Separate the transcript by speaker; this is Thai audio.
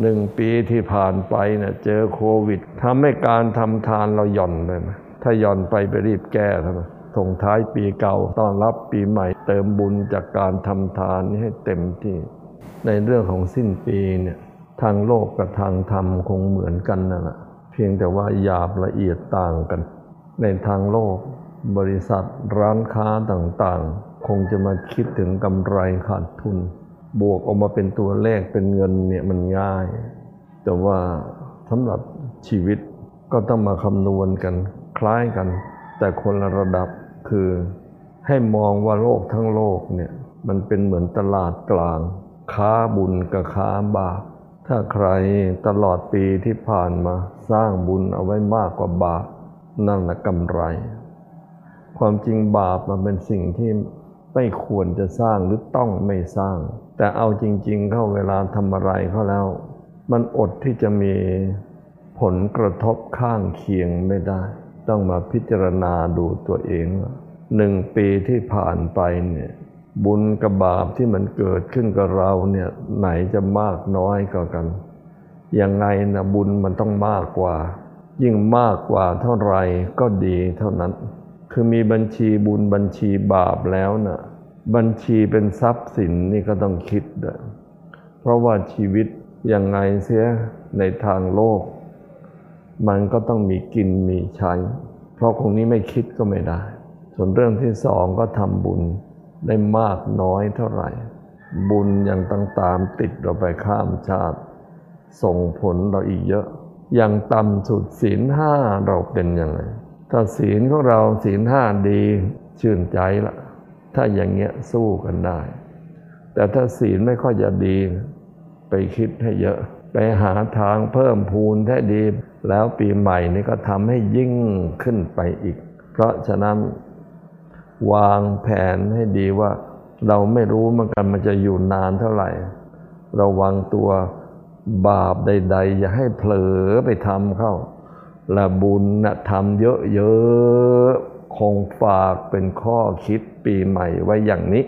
Speaker 1: หนึ่งปีที่ผ่านไปเนี่ยเจอโควิดทำให้การทำทานเราหย่อนไปไหมถ้าหย่อนไปไปรีบแก้ทำไมส่งท้ายปีเก่าต้อนรับปีใหม่ เติมบุญจากการทำทานนี้ให้เต็มที่ ในเรื่องของสิ้นปีเนี่ยทางโลกกับทางธรรมคงเหมือนกันนั่นแหละเพียงแต่ว่าหยาบละเอียดต่างกัน ในทางโลกบริษัทร้านค้าต่างๆ คงจะมาคิดถึงกำไรขาดทุน บวกออกมาเป็นตัวเลขเป็นเงินเนี่ยมันง่าย แต่ว่าสำหรับชีวิตก็ต้องมาคำนวณกันคล้ายกัน แต่คนละระดับคือให้มองว่าโลกทั้งโลกเนี่ยมันเป็นเหมือนตลาดกลาง ค้าบุญกับค้าบาปถ้าใครตลอดปีที่ผ่านมาสร้างบุญเอาไว้มากกว่าบาปนั่นแหละกำไร ความจริงบาปมันเป็นสิ่งที่ ไม่ควรจะสร้างหรือต้องไม่สร้าง แต่เอาจริง ๆ เข้าเวลาทำอะไรเข้าแล้ว มันอดที่จะมีผลกระทบข้างเคียงไม่ได้ ต้องมาพิจารณาดูตัวเองหนึ่งปีที่ผ่านไปเนี่ยบุญกับบาปที่มันเกิดขึ้นกับเราเนี่ยไหนจะมากน้อยกว่ากัน ยังไงนะบุญมันต้องมากกว่า ยิ่งมากกว่าเท่าไหร่ก็ดีเท่านั้น คือมีบัญชีบุญบัญชีบาปแล้วนะ่ะบัญชีเป็นทรัพย์สินนี่ก็ต้องคิดด้วยเพราะว่าชีวิตยังไงเสียในทางโลก มันก็ต้องมีกินมีใช้ เพราะคงนี้ไม่คิดก็ไม่ได้ ส่วนเรื่องที่สองก็ทำบุญได้มากน้อยเท่าไหร่ บุญยังต้องตามติดเราไปข้ามชาติ ส่งผลเราอีกเยอะ อย่างต่ำสุดศีลห้าเราเป็นยังไง ถ้าศีลของเราศีลห้าดีชื่นใจละถ้าอย่างเงี้ยสู้กันได้ แต่ถ้าศีลไม่ค่อยจะดี ไปคิดให้เยอะ ไปหาทางเพิ่มพูนให้ดี แล้วปีใหม่นี้ก็ทำให้ยิ่งขึ้นไปอีก เพราะฉะนั้นวางแผนให้ดีว่า เราไม่รู้มือนกันมันจะอยู่นานเท่าไหร่ ระวังตัวบาปใด ๆ อย่าให้เผลอไปทำเข้า และบุญนะทำเยอะๆ คงฝากเป็นข้อคิดปีใหม่ไว้อย่างนี้